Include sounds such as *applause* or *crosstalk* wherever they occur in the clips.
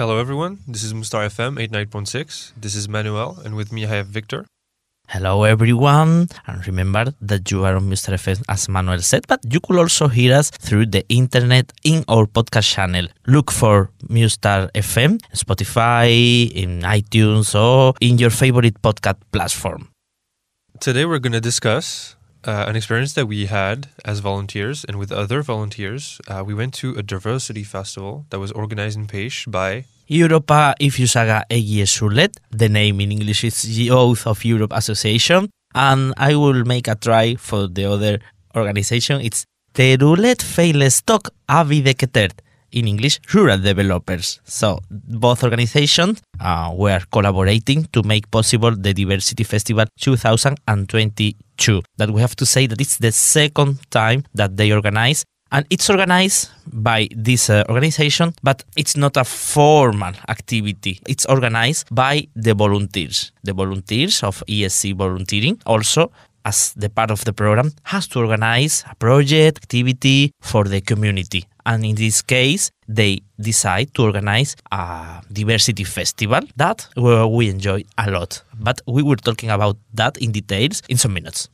Hello, everyone. This is Mustar FM 89.6. This is Manuel, and with me I have Victor. Hello, everyone. And remember that you are on Mustar FM, as Manuel said, but you could also hear us through the internet in our podcast channel. Look for Mustar FM, Spotify, in iTunes, or in your favorite podcast platform. Today we're going to discuss uh, an experience that we had as volunteers and with other volunteers. Uh, we went to a diversity festival that was organized in Pécs by Europa Ifiusaga Egiessulet. The name in English is the Oath of Europe Association. And I will make a try for the other organization. It's Terulet Feilestok Avideketert. In English, rural developers. So both organizations uh, were collaborating to make possible the Diversity Festival 2022. That we have to say that it's the second time that they organize and it's organized by this uh, organization, but it's not a formal activity. It's organized by the volunteers. The volunteers of ESC volunteering also as the part of the program has to organize a project activity for the community and in this case they decide to organize a diversity festival that we enjoy a lot but we were talking about that in details in some minutes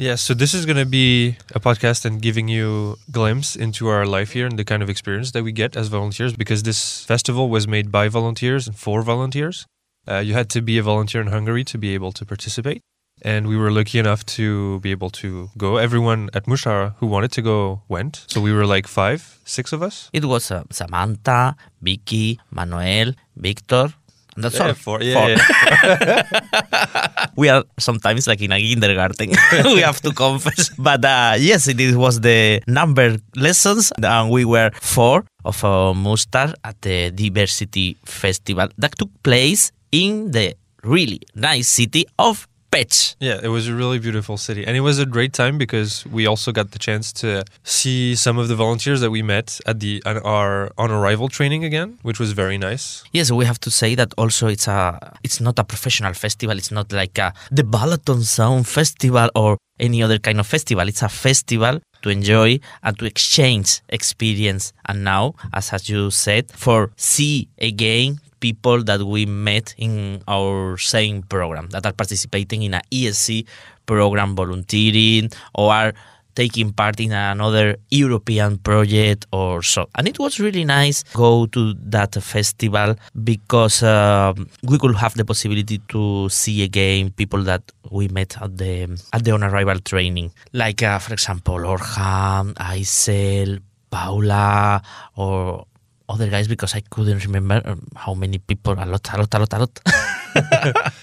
yeah, so this is going to be a podcast and giving you glimpse into our life here and the kind of experience that we get as volunteers because this festival was made by volunteers and for volunteers. Uh, you had to be a volunteer in Hungary to be able to participate. And we were lucky enough to be able to go. Everyone at Mushara who wanted to go went. So we were like five, six of us. It was uh, Samantha, Vicky, Manuel, Victor, And that's yeah, all. Four, yeah, yeah. *laughs* we are sometimes like in a kindergarten. *laughs* we have to confess. But uh, yes, it was the number lessons, and we were four of uh, Mustar at the Diversity Festival that took place in the really nice city of Pécs. Yeah, it was a really beautiful city. And it was a great time because we also got the chance to see some of the volunteers that we met at the at our on arrival training again, which was very nice. Yes, we have to say that also it's a it's not a professional festival. It's not like a, the Balaton Sound Festival or any other kind of festival. It's a festival to enjoy and to exchange experience. And now, as, as you said, for see again people that we met in our same program that are participating in a ESC program volunteering or are taking part in another European project or so. And it was really nice go to that festival because uh, we could have the possibility to see again people that we met at the at the on arrival training, like uh, for example Orhan, Aisel, Paula, or other guys because I couldn't remember um, how many people. A lot, a lot, a lot, a lot.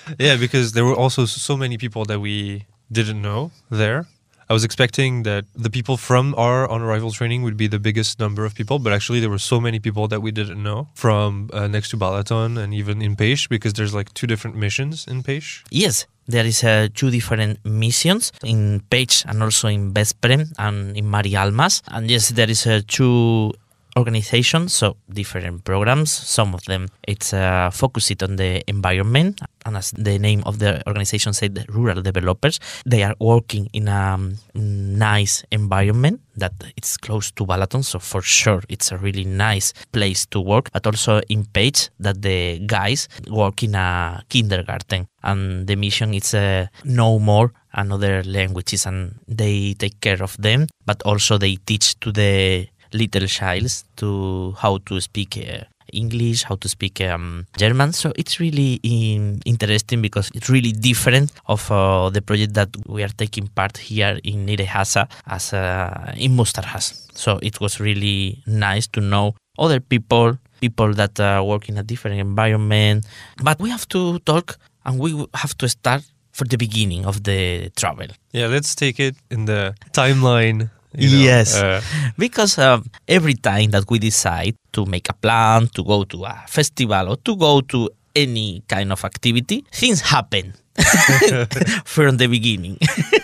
*laughs* yeah, because there were also so many people that we didn't know there. I was expecting that the people from our on arrival training would be the biggest number of people, but actually there were so many people that we didn't know from uh, next to Balaton and even in Pécs because there's like two different missions in Pécs. Yes, there is uh, two different missions in Pécs and also in Veszprém and in Marialmas. And yes, there is uh, two organizations, so different programs. Some of them it's uh, focused on the environment, and as the name of the organization said, rural developers. They are working in a um, nice environment that it's close to Balaton, so for sure it's a really nice place to work. But also in Pécs, that the guys work in a kindergarten, and the mission is uh, no more another languages, and they take care of them, but also they teach to the little childs to how to speak uh, English, how to speak um, German. So it's really in, interesting because it's really different of uh, the project that we are taking part here in Nyíregyháza as uh, in Mustárház. So it was really nice to know other people, people that uh, work in a different environment. But we have to talk and we have to start for the beginning of the travel. Yeah, let's take it in the timeline you know, yes, uh, because um, every time that we decide to make a plan to go to a festival or to go to any kind of activity, things happen. *laughs* *laughs* from the beginning.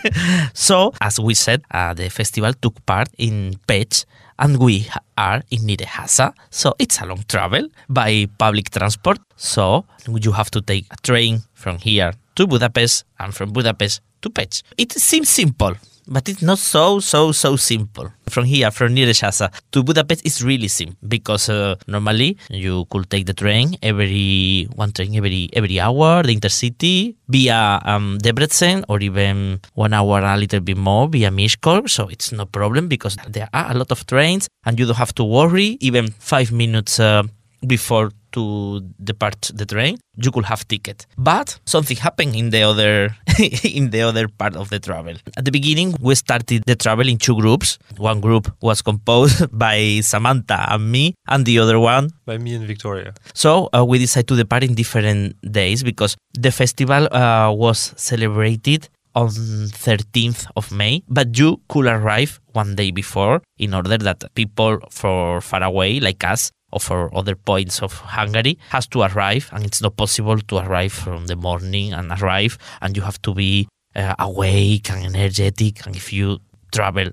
*laughs* so, as we said, uh, the festival took part in Pécs and we are in Nyíregyháza. So, it's a long travel by public transport. So, you have to take a train from here to Budapest and from Budapest to Pécs. It seems simple, but it's not so so so simple. From here, from Nyíregyháza to Budapest, it's really simple because uh, normally you could take the train every one train every every hour, the intercity via um, Debrecen, or even one hour a little bit more via Miskolc. So it's no problem because there are a lot of trains, and you don't have to worry even five minutes uh, before to depart the train you could have ticket. But something happened in the other *laughs* in the other part of the travel. At the beginning we started the travel in two groups. One group was composed *laughs* by samantha and me and the other one By me and Victoria. so uh, we decided to depart in different days because the festival uh, was celebrated on 13th of May, but you could arrive one day before in order that people for far away like us or for other points of Hungary has to arrive and it's not possible to arrive from the morning and arrive and you have to be uh, awake and energetic and if you travel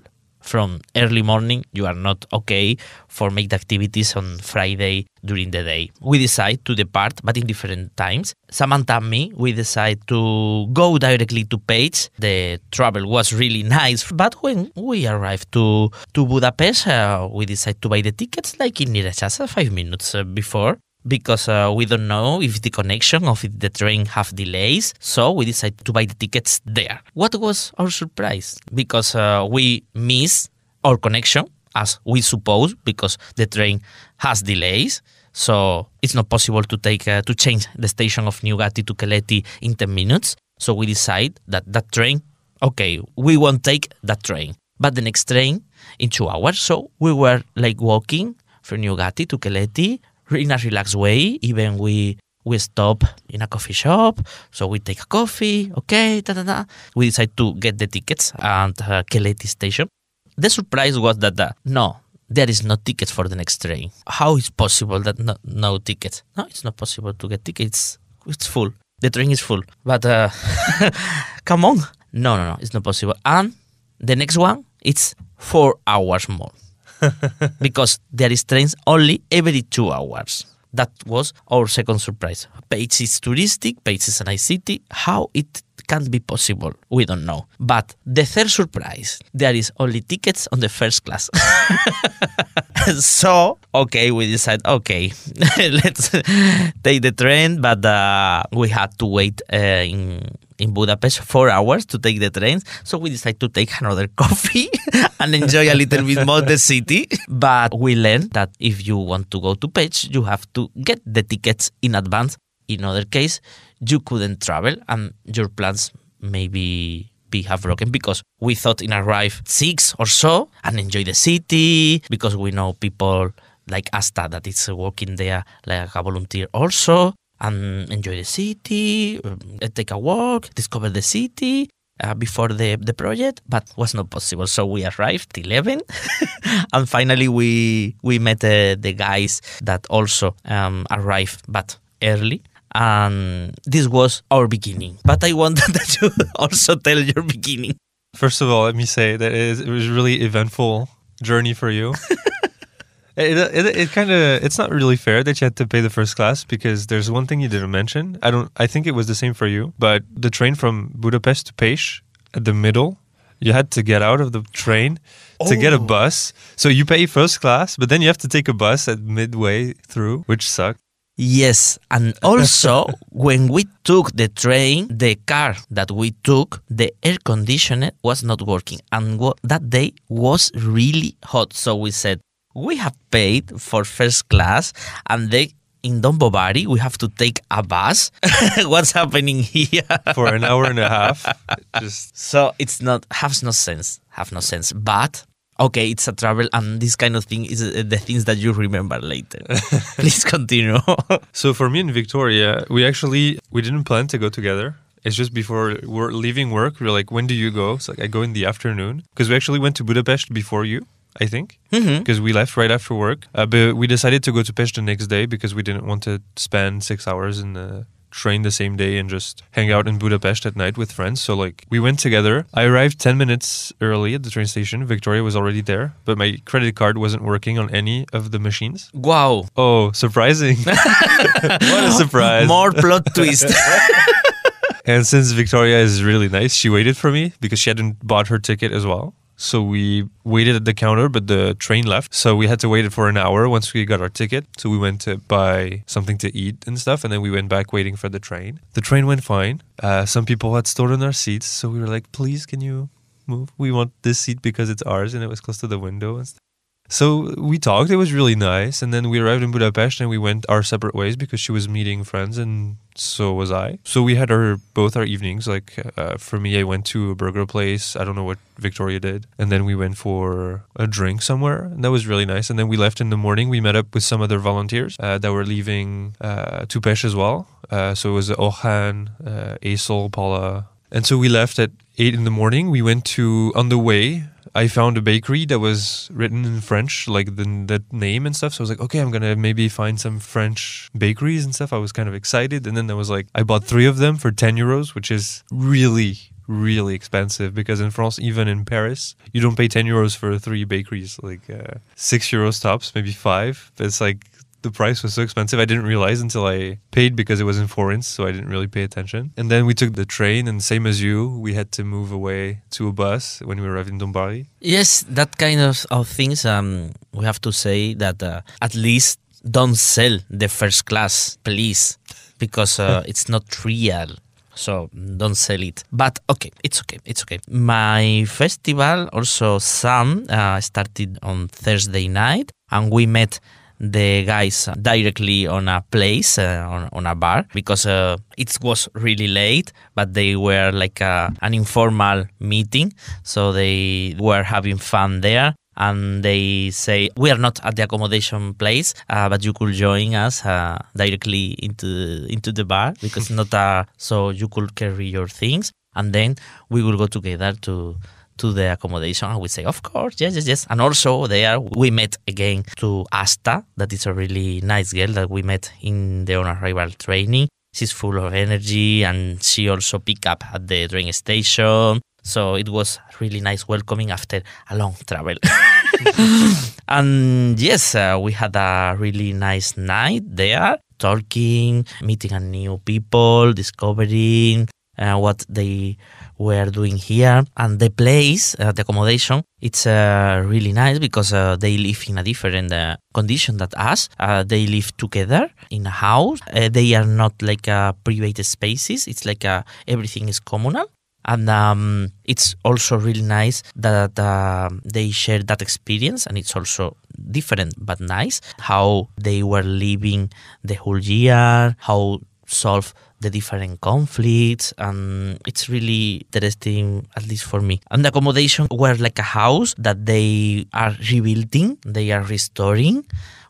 from early morning you are not okay for make the activities on friday during the day. We decide to depart but in different times. Samantha and me we decide to go directly to Pécs the travel was really *laughs* nice but when we arrived to to budapest uh, we decide to buy the tickets like in Nyíregyháza five minutes uh, before because uh, we don't know if the connection of the train have delays so we decided to buy the tickets there. What was our surprise? Because uh, we miss our connection as we suppose because the train has delays so it's not possible to take uh, to change the station of Nyugati to Keleti in 10 minutes. So we decide that that train okay we won't take that train but the next train in two hours. So we were like walking from Nyugati to Keleti in a relaxed way. Even we we stop in a coffee shop, so we take a coffee. Okay, da da da. We decide to get the tickets at uh, Keleti station. The surprise was that uh, no, there is no tickets for the next train. How is possible that no, no tickets? No, it's not possible to get tickets. It's full. The train is full. But uh, *laughs* come on, no, no, no, it's not possible. And the next one, it's four hours more *laughs* because there is trains only every two hours. That was our second surprise. Pécs is touristic, Pécs is a nice city. How it can be possible, we don't know. But the third surprise, there is only tickets on the first class. *laughs* so, okay, we decide, okay, *laughs* let's take the train, but uh, we had to wait uh, in in Budapest four hours to take the trains. So we decided to take another *laughs* coffee and enjoy a little bit more the city. But we learned that if you want to go to Pécs, you have to get the tickets in advance. In other case, you couldn't travel and your plans maybe be have broken because we thought in arrive six or so and enjoy the city because we know people like Asta that is working there like a volunteer also and enjoy the city, um, take a walk, discover the city uh, before the, the project, but was not possible. So we arrived 11, *laughs* and finally we we met uh, the guys that also um, arrived, but early. And this was our beginning. But I wanted *laughs* that you also tell your beginning. First of all, let me say that it, is, it was really eventful journey for you. *laughs* it it, it kind of it's not really fair that you had to pay the first class because there's one thing you didn't mention. I don't. I think it was the same for you, but the train from Budapest to Pécs at the middle, you had to get out of the train to get a Oh. bus. So you pay first class, but then you have to take a bus at midway through, which sucked. Yes, and also *laughs* when we took the train, the car that we took, the air conditioner was not working, and that day was really hot. So we said we have paid for first class, and they in Don we have to take a bus. *laughs* What's happening here? for an hour and a half. *laughs* Just So it's not has no sense, have no sense. But okay, it's a travel, and this kind of thing is uh, the things that you remember later. *laughs* Please continue. *laughs* so for me and Victoria, we actually we didn't plan to go together. It's just before we're leaving work, we are like, when do you go? So like I go in the afternoon because we actually went to Budapest before you. I think because we left right after work, uh, but we decided to go to Pest the next day because we didn't want to spend six hours in the train the same day and just hang out in Budapest at night with friends. So like we went together. I arrived 10 minutes early at the train station. Victoria was already there, but my credit card wasn't working on any of the machines. wow. Oh, surprising. *laughs* what a surprise. More plot twist. *laughs* *laughs* And since Victoria is really nice, she waited for me because she hadn't bought her ticket as well. So we waited at the counter, but the train left. So we had to wait for an hour once we got our ticket. So we went to buy something to eat and stuff. And then we went back waiting for the train. The train went fine. Uh, some people had stolen our seats. So we were like, please, can you move? We want this seat because it's ours and it was close to the window and stuff. So we talked. It was really nice, and then we arrived in Budapest, and we went our separate ways because she was meeting friends, and so was I. So we had our both our evenings. Like uh, for me, I went to a burger place. I don't know what Victoria did, and then we went for a drink somewhere, and that was really nice. And then we left in the morning. We met up with some other volunteers uh, that were leaving uh, Pécs as well. Uh, so it was Orhan, uh, Aisel, Paula, and so we left at eight in the morning. We went to on the way. I found a bakery that was written in French, like the that name and stuff. So I was like, okay, I'm gonna maybe find some French bakeries and stuff. I was kind of excited, and then there was like, I bought three of them for ten euros, which is really really expensive because in France, even in Paris, you don't pay 10 euros for three bakeries, like uh, six euros tops, maybe five. But it's like the price was so expensive. I didn't realize until I paid because it was in forints, so I didn't really pay attention. And then we took the train, and same as you, we had to move away to a bus when we arrived in Dombóvár. Yes, that kind of, of things. Um, we have to say that uh, at least don't sell the first class, please, because uh, *laughs* it's not real. So don't sell it. But okay, it's okay. It's okay. My festival also some uh, started on Thursday night, and we met the guys directly on a place uh, on, on a bar because uh, it was really late but they were like a, an informal meeting so they were having fun there and they say we are not at the accommodation place uh, but you could join us uh, directly into into the bar because not uh, so you could carry your things and then we will go together to to the accommodation and we say of course yes yes yes. And also there we met again to asta that is a really nice girl that we met in the on arrival training. She's full of energy and she also picked up at the train station. So it was really nice welcoming after a long travel. *laughs* *laughs* And yes uh, we had a really nice night there talking meeting new people discovering uh, what they were doing here. And the place uh, the accommodation it's uh, really nice because uh, they live in a different uh, condition than us. Uh, they live together in a house. Uh, they are not like private spaces. It's like everything is communal. And um, it's also really nice that they share that experience. And it's also different but nice how they were living the whole year how solve the different conflicts and it's really interesting at least for me and the accommodation were like a house that they are rebuilding they are restoring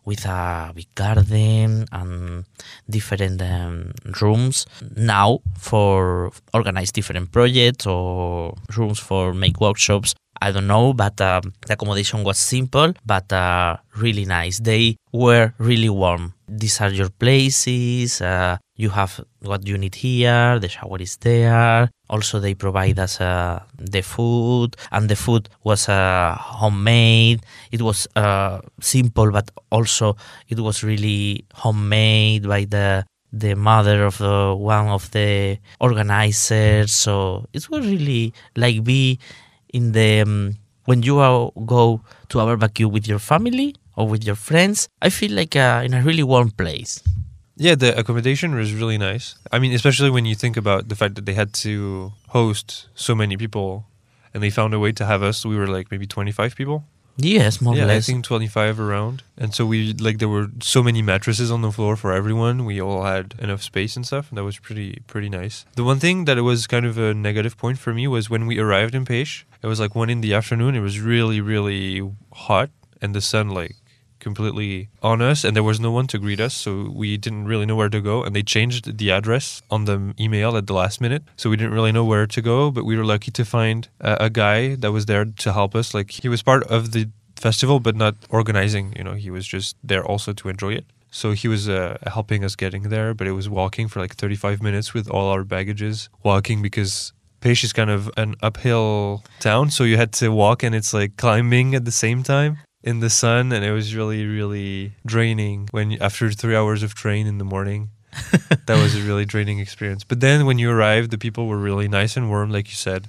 with a big garden and different um, rooms now for organize different projects or rooms for make workshops I don't know, but uh, the accommodation was simple but uh, really nice. They were really warm. These are your places. Uh, you have what you need here. The shower is there. Also, they provide us uh, the food, and the food was uh, homemade. It was uh, simple, but also it was really homemade by the the mother of the one of the organizers. So it was really like be in the um, when you go to a barbecue with your family or with your friends. I feel like uh, in a really warm place. Yeah, the accommodation was really nice. I mean, especially when you think about the fact that they had to host so many people and they found a way to have us. We were like maybe 25 people. Yes, more yeah, or I think 25 around. And so we, like, there were so many mattresses on the floor for everyone. We all had enough space and stuff. And that was pretty, pretty nice. The one thing that was kind of a negative point for me was when we arrived in Pécs, it was like one in the afternoon. It was really, really hot and the sun, like, completely on us and there was no one to greet us so we didn't really know where to go and they changed the address on the email at the last minute so we didn't really know where to go but we were lucky to find a, a guy that was there to help us. Like he was part of the festival but not organizing you know he was just there also to enjoy it. So he was uh, helping us getting there but it was walking for like 35 minutes with all our baggages walking because Pécs is kind of an uphill town, so you had to walk and it's like climbing at the same time in the sun, and it was really, really draining when after three hours of train in the morning. *laughs* that was a really draining experience. But then when you arrived, the people were really nice and warm, like you said.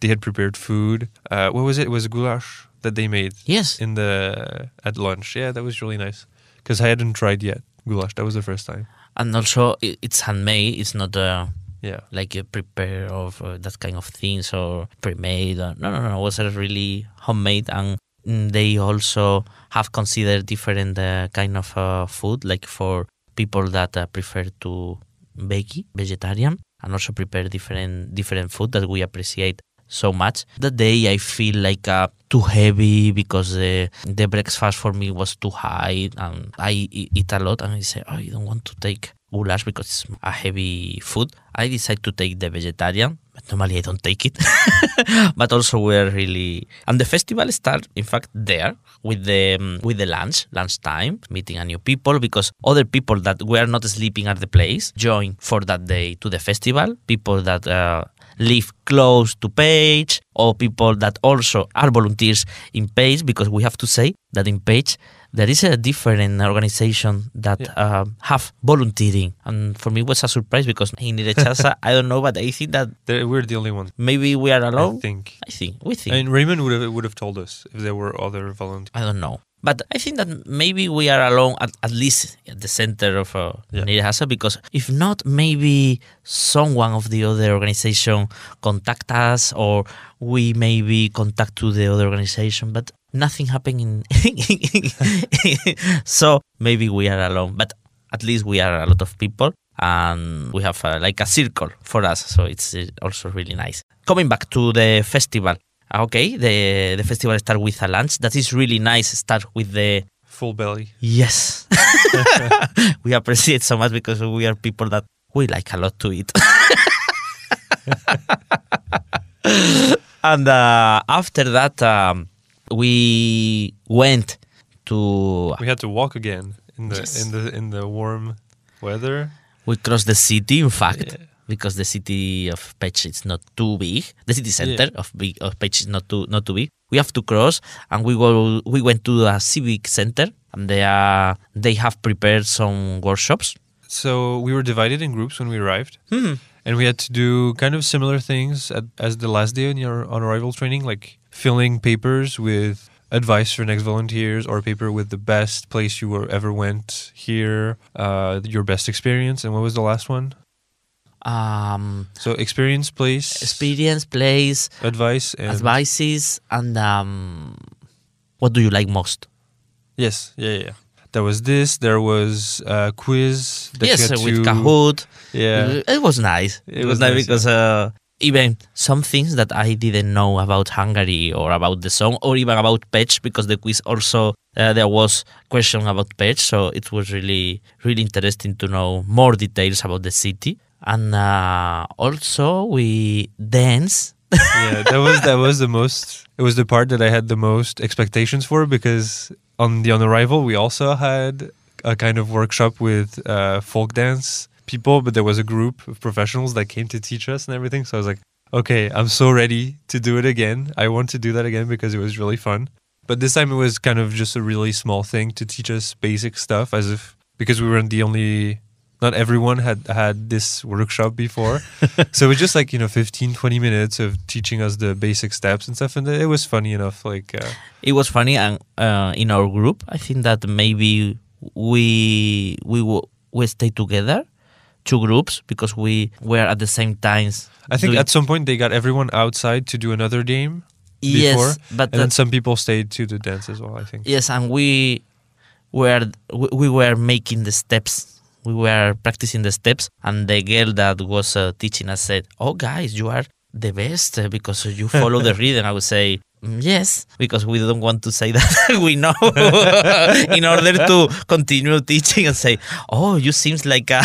They had prepared food. Uh, what was it? It was goulash that they made Yes. in the at lunch. Yeah, that was really nice because I hadn't tried yet goulash. That was the first time. And also, it's handmade. It's not uh, Yeah, like a prepare of uh, that kind of things or pre-made. Uh, no, no, no. It was really homemade, and they also have considered different uh, kind of uh, food, like for people that uh, prefer to bake vegetarian, and also prepare different different food that we appreciate so much. The day I feel like uh, too heavy because the the breakfast for me was too high, and I eat a lot, and I say, oh, I don't want to take goulash because it's a heavy food. I decide to take the vegetarian, but normally I don't take it. *laughs* but also we're really and the festival start in fact there with the um, with the lunch lunch time, meeting a new people because other people that were not sleeping at the place join for that day to the festival. People that uh, live close to Pécs or people that also are volunteers in Pécs because we have to say that in Pécs there is a different organization that Yeah. uh, have volunteering and for me it was a surprise because in Nyíregyháza *laughs* I don't know but I think that There- we're the only ones. maybe we are alone. I think. I think we think And Raymond would have would have told us if there were other volunteers. I don't know. But I think that maybe we are alone at, at least at the center of uh, Yeah. Nyíregyháza because if not, maybe someone of the other organization contact us or we maybe contact to the other organization, but nothing happened in. *laughs* so maybe we are alone, but at least we are a lot of people and we have uh, like a circle for us. So it's uh, also really nice. Coming back to the festival. Okay, the the festival start with a lunch. That is really nice. Start with the Full belly. yes. *laughs* we appreciate so much because we are people that we like a lot to eat. *laughs* and uh, after that, um, we went to We had to walk again in the Yes. in the in the warm weather. we crossed the city. In fact, Yeah. Because the city of Pécs is not too big. The city center of big of Pécs is not too not too big. We have to cross, and we go. We went to a civic center, and they are they have prepared some workshops. So we were divided in groups when we arrived, Hmm. and we had to do kind of similar things at, as the last day in your on arrival training, like filling papers with advice for next volunteers or a paper with the best place you were ever went here, uh, your best experience, and what was the last one? Um, So experience, place, experience, place, advice, and advices, and um, what do you like most? yes, yeah, yeah. yeah. There was this. There was a quiz. That yes, uh, with Kahoot. Yeah, It was nice. It It, was was, nice nice, because uh, even some things that I didn't know about Hungary or about the song or even about Pécs because the quiz also uh, there was question about Pécs, so it was really really interesting to know more details about the city. And uh, also we dance. *laughs* yeah, that was that was the most. It was the part that I had the most expectations for because on the on arrival we also had a kind of workshop with uh, folk dance people, but there was a group of professionals that came to teach us and everything. So I was like, okay, I'm so ready to do it again. I want to do that again because it was really fun. But this time it was kind of just a really small thing to teach us basic stuff, as if because we weren't the only. Not everyone had had this workshop before. *laughs* so it was just like, you know, 15, 20 minutes of teaching us the basic steps and stuff. And it was funny enough. Like, uh, It was funny, and uh, in our group, I think that maybe we we w- we stayed together, two groups, because we were at the same times. I think at some point they got everyone outside to do another game before. yes, but and then some people stayed to the dance as well, I think. yes, and we were we we were making the steps. We were practicing the steps, and the girl that was uh, teaching us said, "Oh, guys, you are the best uh, because you follow the *laughs* rhythm." I would say. "Mm, Yes, because we don't want to say *laughs* that we know, *laughs* in order to continue teaching and say, "Oh, you seems like uh,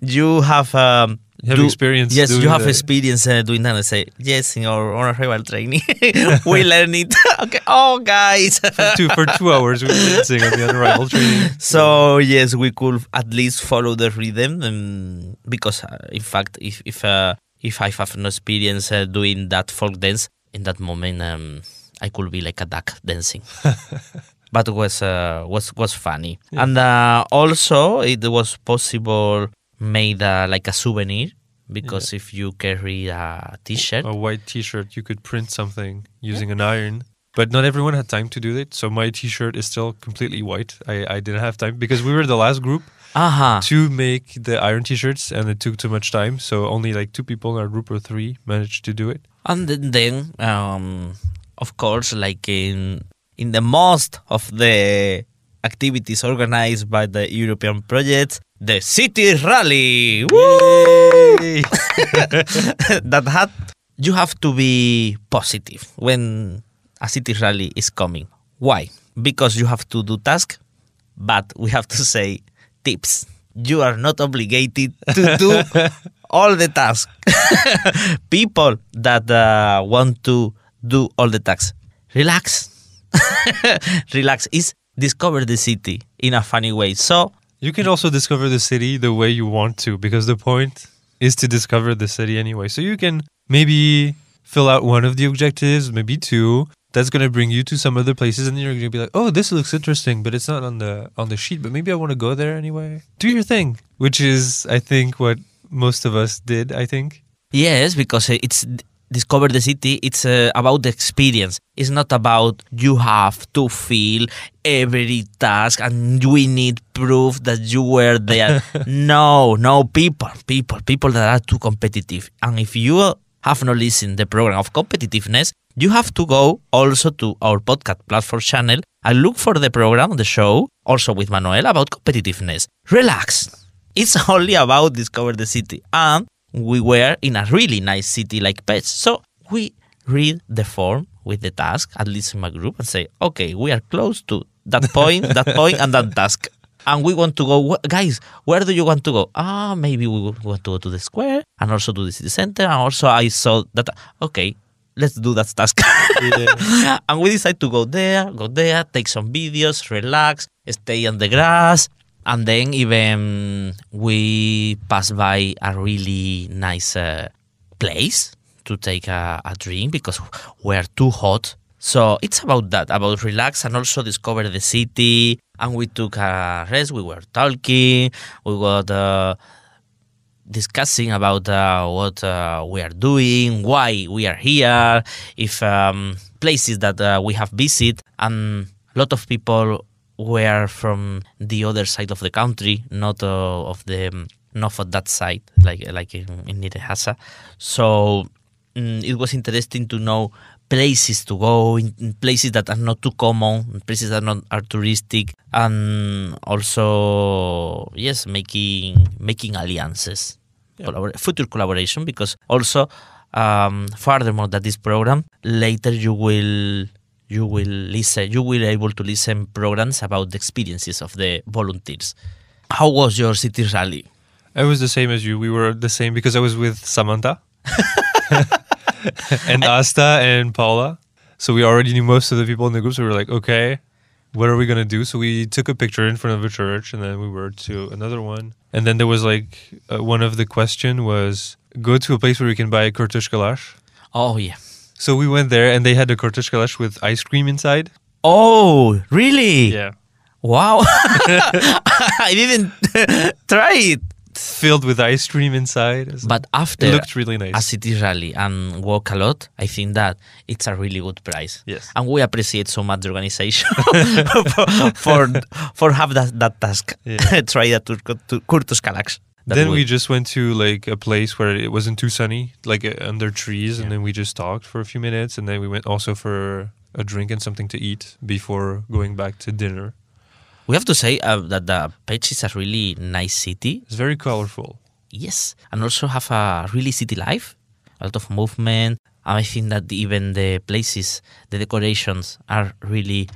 you have um, You have experience Yes, you have that. experience uh, doing that." I say, "Yes, in our on arrival training, *laughs* we learn it." *laughs* okay, oh, guys. two, for two hours we were dancing on the arrival training. *laughs* So yes, we could at least follow the rhythm, um, because uh, in fact, if if uh, if I have no experience uh, doing that folk dance in that moment, um, I could be like a duck dancing. but it was uh, was was funny, Yeah. and uh, also it was possible made uh, like a souvenir because if you carry a T-shirt, A white T-shirt, you could print something using an iron. But not everyone had time to do it, so my T-shirt is still completely white. I, I didn't have time because we were the last group aha, to make the iron T-shirts, and it took too much time. So only like two people in our group or three managed to do it. and then, then um, of course, like in in the most of the activities organized by the European projects, the city rally. Woo! *laughs* that had you have to be positive when a city rally is coming. Why? Because you have to do task, but we have to say tips. You are not obligated to do *laughs* all the tasks. *laughs* People that uh, want to do all the tasks, relax. relax is discover the city in a funny way. So You can also discover the city the way you want to because the point is to discover the city anyway. So you can maybe fill out one of the objectives, maybe two. That's gonna bring you to some other places, and you're gonna be like, "Oh, this looks interesting," but it's not on the on the sheet. But maybe I want to go there anyway. Do your thing, which is, I think, what most of us did. I think. Yes, because it's discover the city. It's uh, about the experience. It's not about you have to feel every task and we need proof that you were there. *laughs* no, no, people, people, people that are too competitive. And if you have not listened the program of competitiveness, you have to go also to our podcast platform channel and look for the program, the show, also with Manuel about competitiveness. Relax. It's *laughs* only about discover the city. And we were in a really nice city like Pécs. So we read the form with the task, at least in my group, and say, okay, we are close to that point, that *laughs* point, and that task. And we want to go, guys, where do you want to go? Ah, maybe we want to go to the square and also to the city center. And also, I saw that, okay, let's do that task. *laughs* and we decide to go there, go there, take some videos, relax, stay on the grass. And then even we pass by a really nice uh, place to take a, a drink because we're too hot. So it's about that, about relax and also discover the city. And we took a rest. We were talking. We got uh, discussing about uh, what uh, we are doing, why we are here, if um, places that uh, we have visited, and a lot of people were from the other side of the country, not uh, of the not of that side, like like in, in. So mm, it was interesting to know places to go in, in places that are not too common places that are not are touristic and also yes making making alliances collabor- future collaboration because also um, furthermore that this program later you will you will listen you will able to listen programs about the experiences of the volunteers how was your city rally I was the same as you. We were the same because I was with Samantha *laughs* and Asta and Paula. So we already knew most of the people in the group. So we were like, okay, what are we going to do? So we took a picture in front of a church and then we were to another one. And then there was like uh, one of the question was go to a place where you can buy a kürtőskalács. oh yeah So we went there and they had a kürtőskalács with ice cream inside. oh really Yeah. Wow. *laughs* I didn't *laughs* try it. Filled with ice cream inside. It But after looked really nice. a city rally and walk a lot, I think that it's a really good price. Yes. And we appreciate so much the organization *laughs* for, for for have that, that task. Yeah. try that to, to kürtőskalács. Then we just went to like a place where it wasn't too sunny, like uh, under trees, and then we just talked for a few minutes, and then we went also for a drink and something to eat before going back to dinner. we have to say uh, that the Pécs is a really nice city. It's very colorful. Yes, and also have a really city life, a lot of movement. And I think that even the places, the decorations are really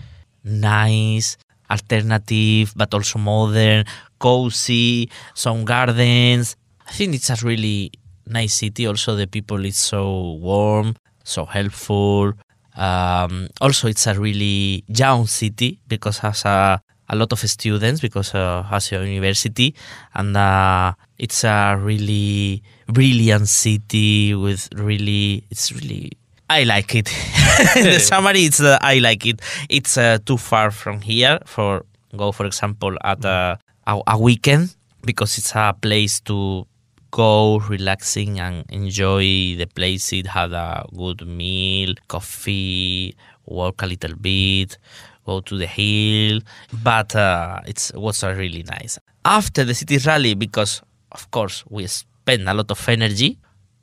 nice, alternative, but also modern, cozy, some gardens. I think it's a really nice city. Also, the people is so warm, so helpful. Um, also, it's a really young city because has a a lot of students because uh, has a university and uh, it's a really brilliant city with really it's really I like it. *laughs* the summary it's uh, I like it. It's uh, too far from here for go for example at a, a, a weekend because it's a place to go relaxing and enjoy the place. It had a good meal, coffee, walk a little bit, go to the hill. But uh, it was uh, really nice. After the city rally, because of course we spend a lot of energy.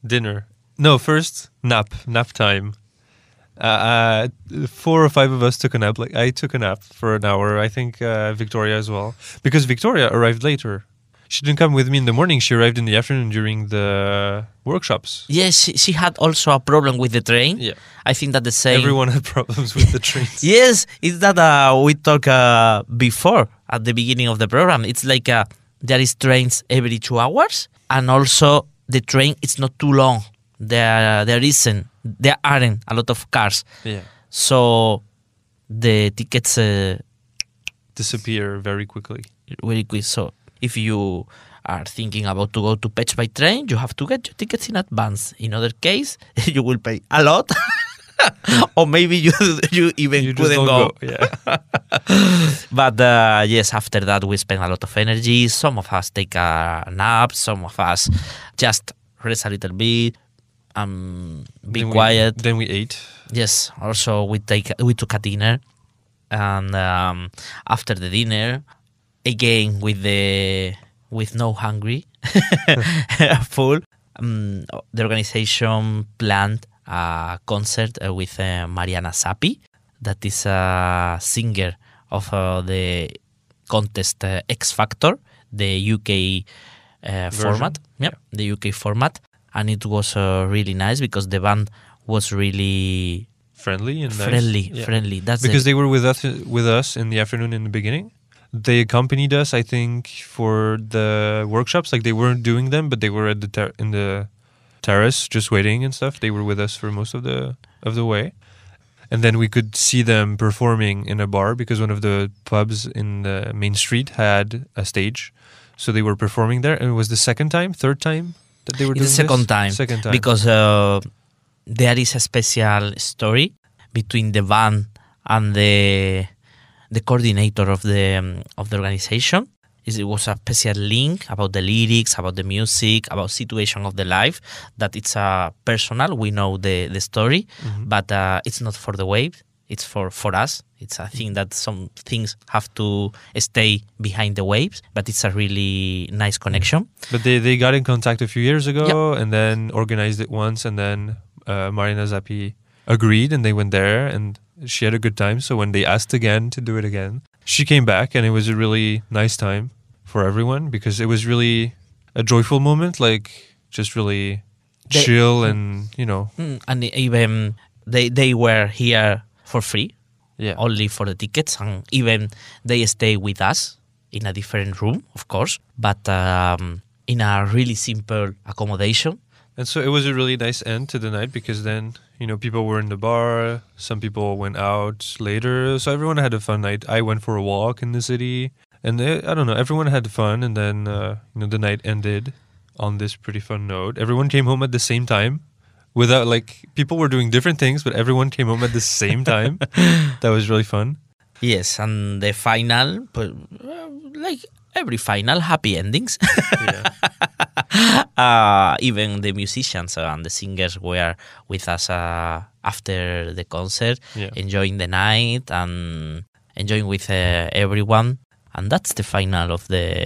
Dinner. No, first nap. Nap time. Uh, uh, four or five of us took a nap. Like I took a nap for an hour. I think uh, Victoria as well, because Victoria arrived later. She didn't come with me in the morning. She arrived in the afternoon during the workshops. Yes, she, she had also a problem with the train. Yeah. I think that the same. Everyone had problems with the trains. *laughs* yes, it's that uh, we talked uh, before at the beginning of the program. It's like uh, there is trains every two hours, and also the train it's not too long. There there isn't there aren't a lot of cars. Yeah. So the tickets uh, disappear very quickly. Very quick. So if you are thinking about to go to Pécs by train, you have to get your tickets in advance. In other case, *laughs* you will pay a lot. *laughs* or maybe you *laughs* you even You couldn't go. go, yeah. but uh, yes, after that we spend a lot of energy. Some of us take a nap. Some of us just rest a little bit. Um, be Then we- quiet. then we ate. Yes. Also, we take we took a dinner, and um, after the dinner, again with the with no hungry, *laughs* full. Um, the organization planned a concert uh, with uh, Mariana Sapi, that is a singer of uh, the contest uh, X Factor, the UK uh, format. Yeah, the UK format, and it was uh, really nice because the band was really friendly and nice. friendly. Yeah. Friendly. That's because the, they were with us with us in the afternoon in the beginning. They accompanied us, I think, for the workshops. Like they weren't doing them, but they were at the ter- in the terrace just waiting and stuff. They were with us for most of the of the way, and then we could see them performing in a bar because one of the pubs in the main street had a stage, so they were performing there. And it was the second time, third time that they were It's the second this? time. Second time because uh, there is a special story between the band and the the coordinator of the um, of the organization. It was a special link about the lyrics, about the music, about situation of the life. That it's a personal. We know the the story, Mm-hmm. but uh, it's not for the wave. It's for for us. It's a thing that some things have to stay behind the waves, but it's a really nice connection. But they, they got in contact a few years ago and then organized it once, and then uh, Marina Zappi agreed, and they went there, and she had a good time. So when they asked again to do it again, she came back, and it was a really nice time for everyone because it was really a joyful moment, like just really They- chill and you know, Mm, and even they they were here for free yeah, only for the tickets and even they stay with us in a different room of course but um, in a really simple accommodation And so it was a really nice end to the night because then, you know, people were in the bar, some people went out later. So everyone had a fun night. I went for a walk in the city and they, I don't know, everyone had fun. And then, uh, you know, the night ended on this pretty fun note. Everyone came home at the same time without like, people were doing different things, but everyone came home at the same time. *laughs* that was really fun. yes and the final but uh, like every final happy endings *laughs* uh, even the musicians and the singers were with us uh, after the concert, Yeah. enjoying the night and enjoying with uh, everyone. And that's the final of the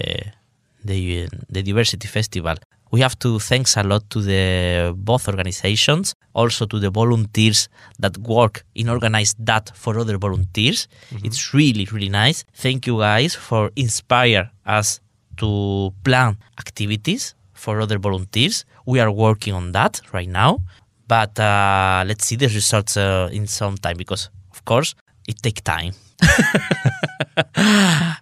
the the diversity festival. We have to thanks a lot to the both organizations, also to the volunteers that work in organize that for other volunteers. It's really really nice. Thank you guys for inspire us to plan activities for other volunteers. We are working on that right now, but uh, let's see the results uh, in some time because, of course, it takes time. *laughs* *laughs*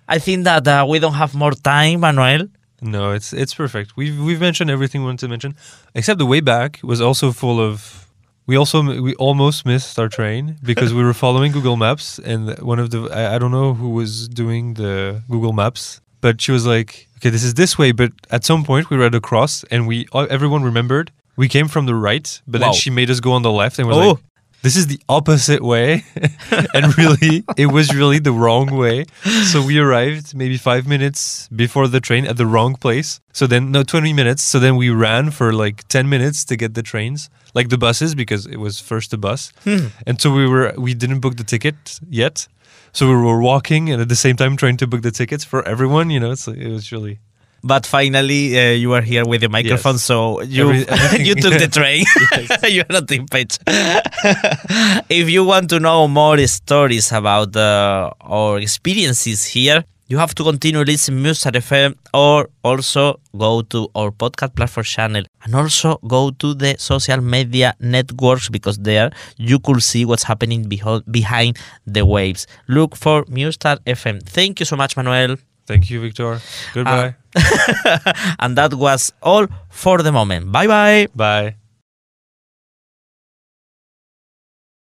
I think that uh, we don't have more time, Manuel. No, it's it's perfect. We've we've mentioned everything we wanted to mention, except the way back was also full of. We also we almost missed our train because we were *laughs* following Google Maps, and one of the I, I don't know who was doing the Google Maps, but she was like, "Okay, this is this way," but at some point we read across, and we uh, everyone remembered we came from the right, but Wow. then she made us go on the left, and was Oh. like, this is the opposite way. *laughs* and really, it was really the wrong way. So we arrived maybe five minutes before the train at the wrong place. So then, no, 20 minutes. So then we ran for like 10 minutes to get the trains, like the buses, because it was first a bus. Hmm. And so we were, we didn't book the ticket yet. So we were walking and at the same time trying to book the tickets for everyone, you know, it's, it was really. But finally, uh, you are here with the microphone, Yes. so you Every- *laughs* you took the train. *laughs* *laughs* You're not in Pécs. if you want to know more stories about uh, our experiences here, you have to continue listening Mustar FM or also go to our podcast platform channel and also go to the social media networks because there you could see what's happening behind the waves. Look for Mustar FM. Thank you so much, Manuel. Thank you, Victor. Ah. Goodbye. *laughs* and that was all for the moment. Bye bye. Bye.